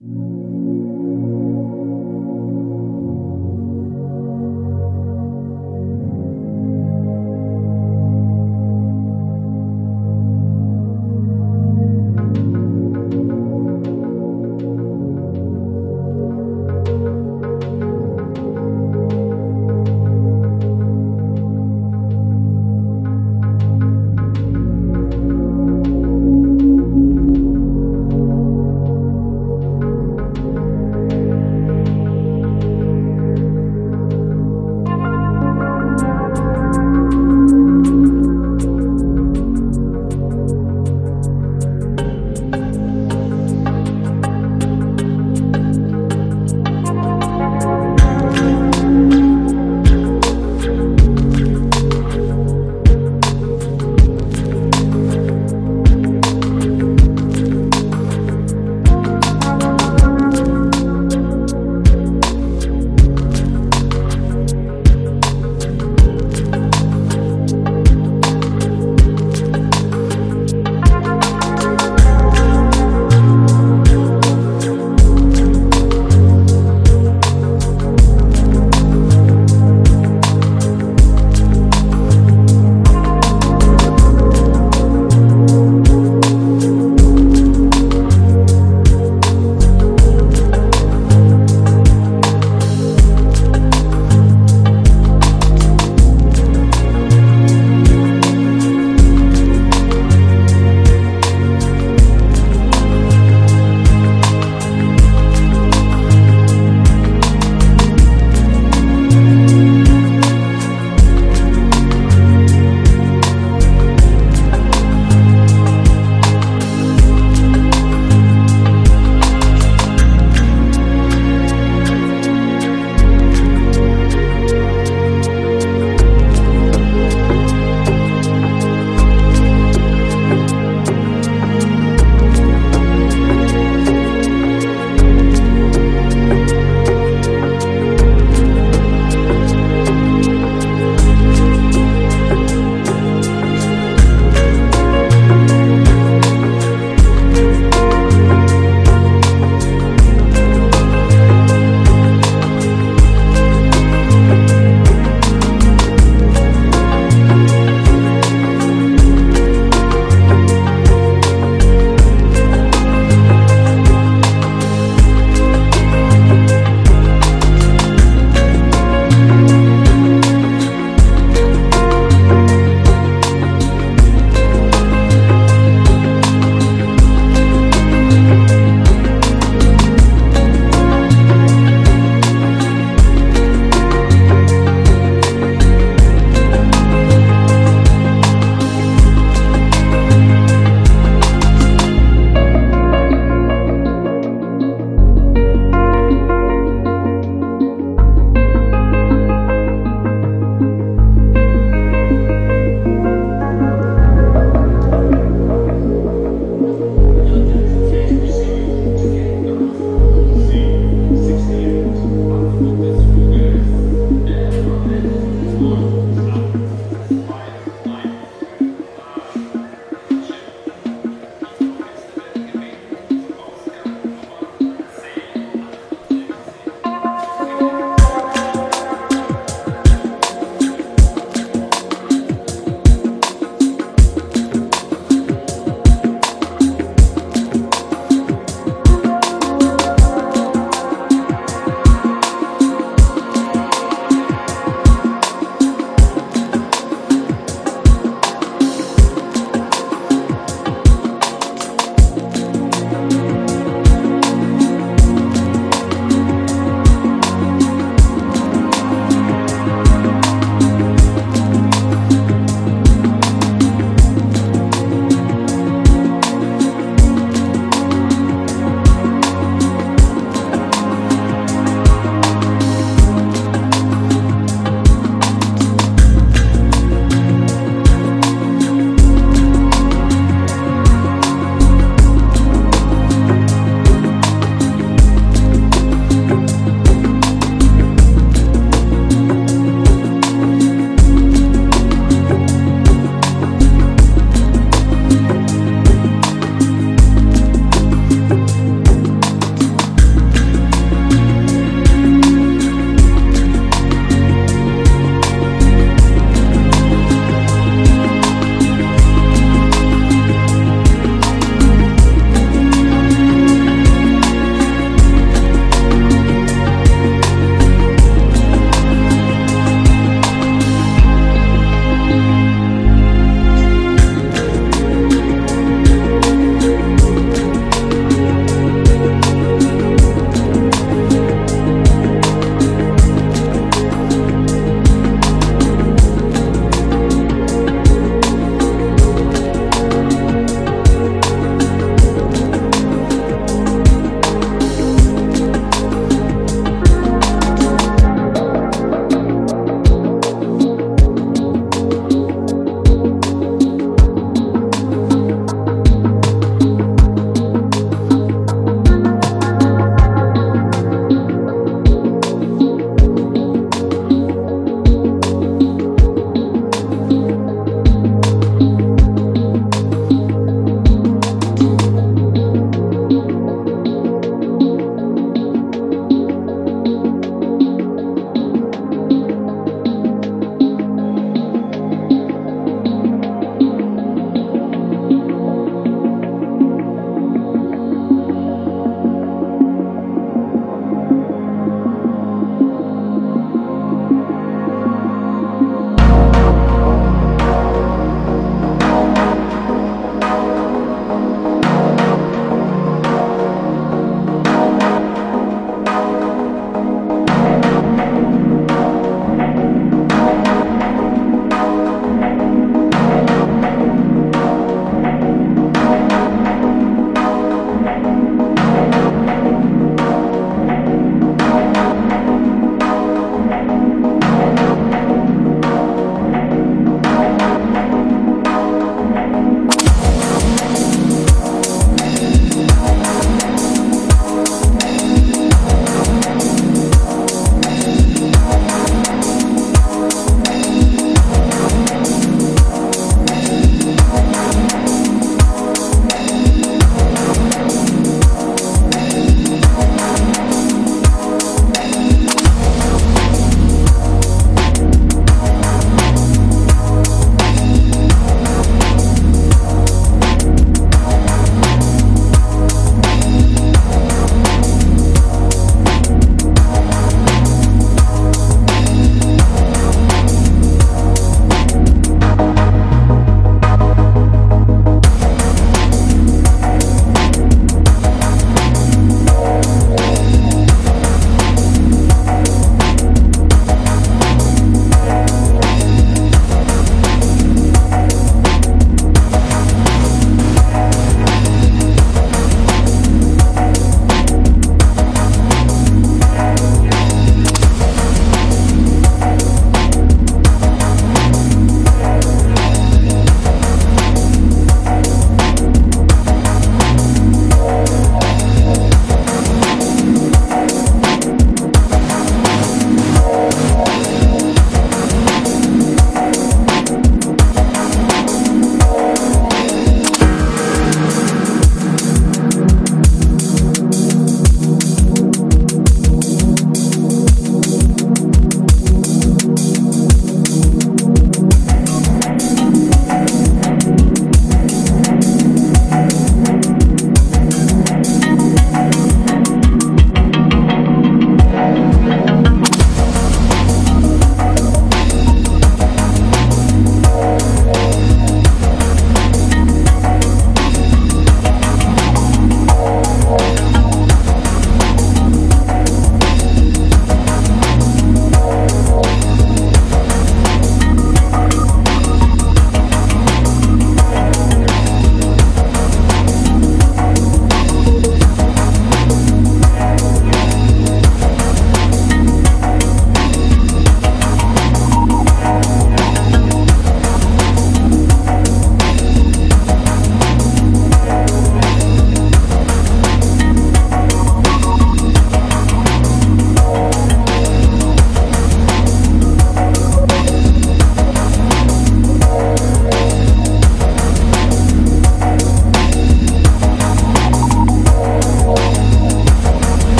Mm-hmm.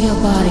Your body.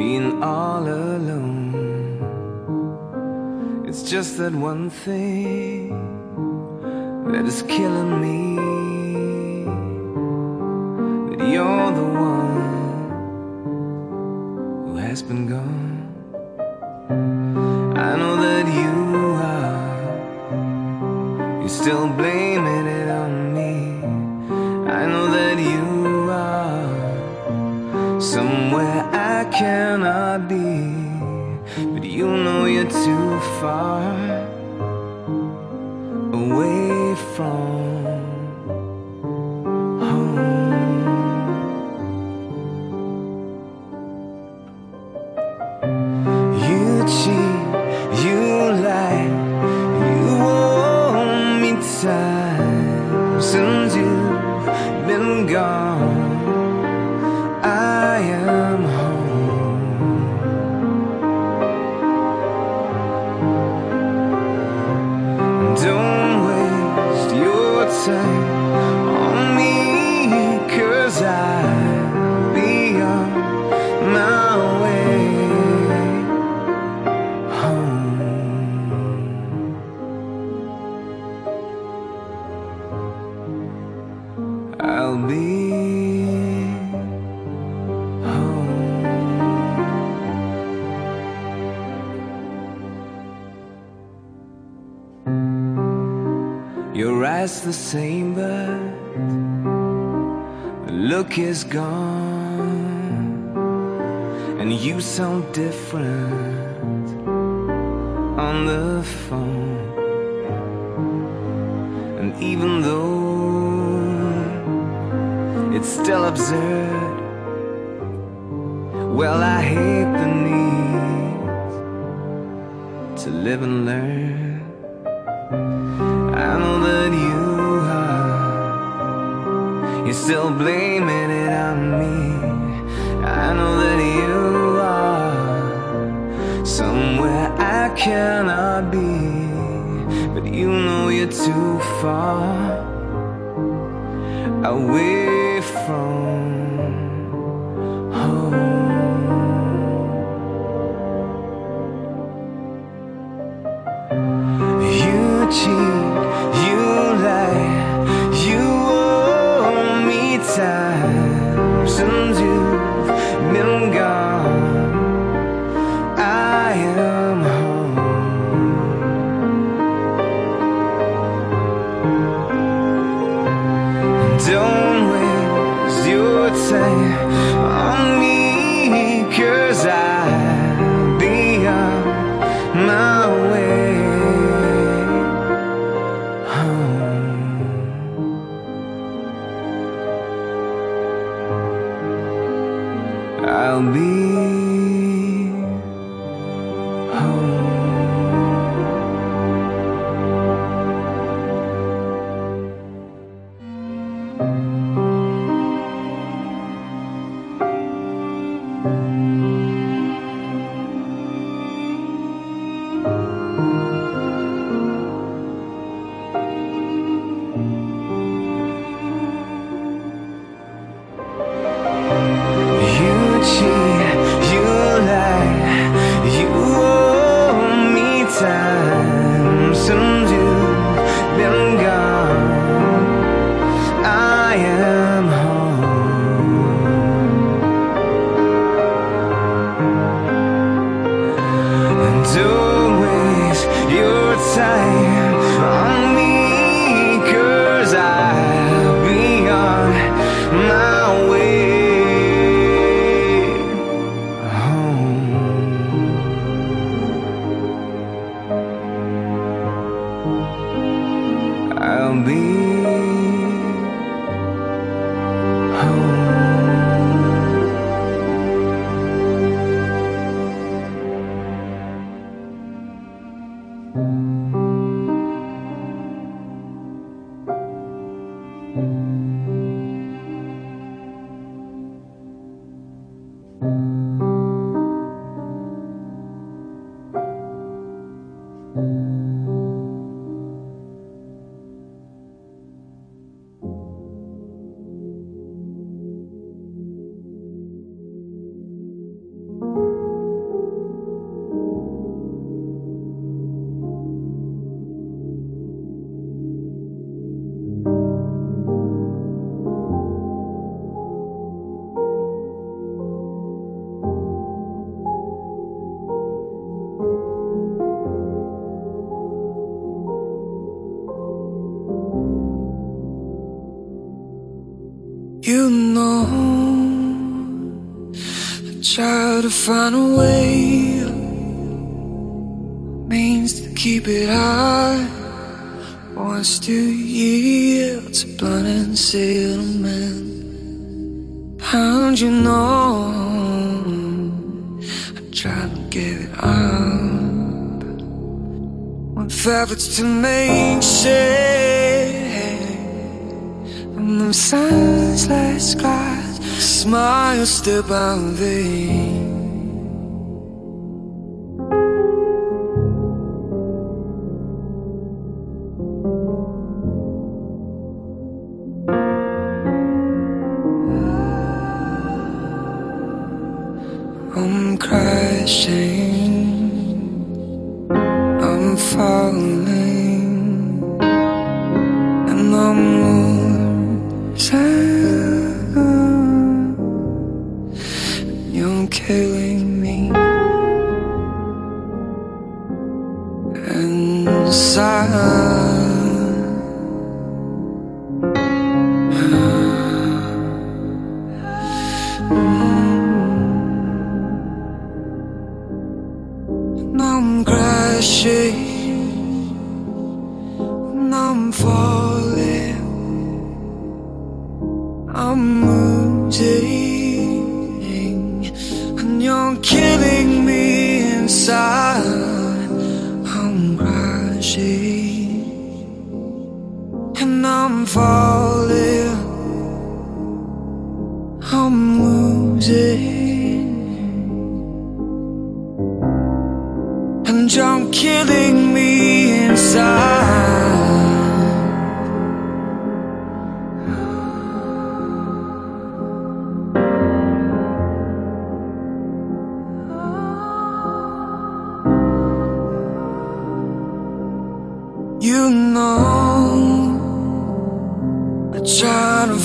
being all alone. It's just that one thing that is killing me. That you're the one who has been gone. can I be? But you know you're too far. And even though it's still absurd, well, I hate the need to live and learn. I know that you are, you're still blaming it on me. I know that you are somewhere I cannot be. You know you're too far. Away Wants to yield to and settlement. And you know, I try to give it up with efforts to make sense. And them sunless skies, smile still bound vain.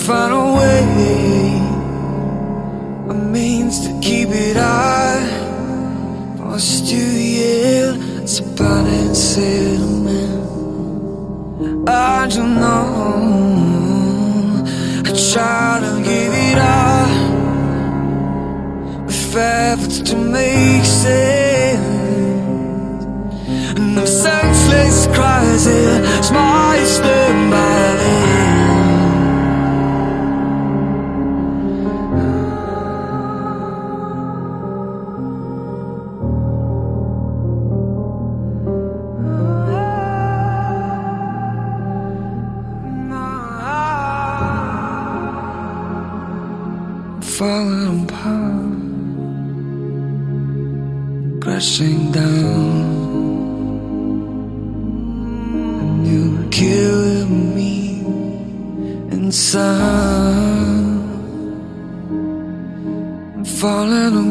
Find a way, a means to keep it high. Was to yield to blood and settlement. I don't know. I try to give it up with efforts to make sense. And the senseless cries it smiles them by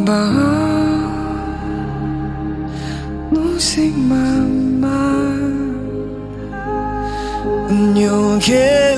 把路行慢慢，永远。